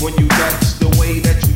when you dance the way that you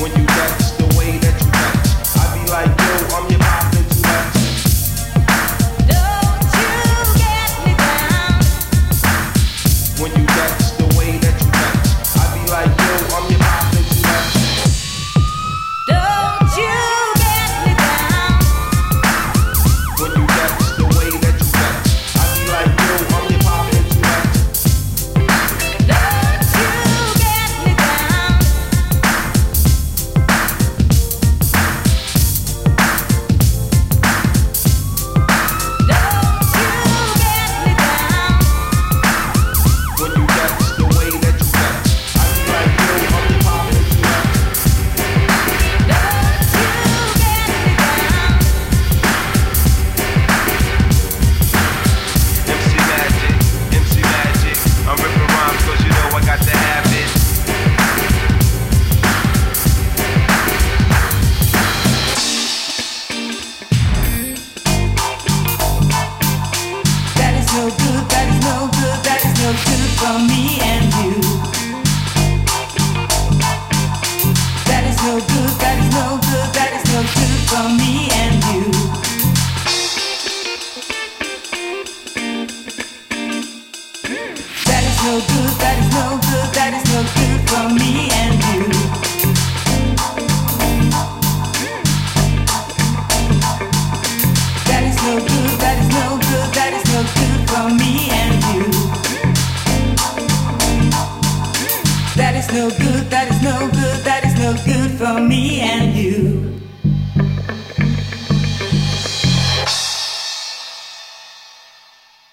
when you catch the way that you catch. I be like, yo, I'm your pop that. Don't you get me down when you. no good, that is no good, that is no good for me and you. That is no good, that is no good, that is no good for me and you. That is no good, that is no good, that is no good for me and you.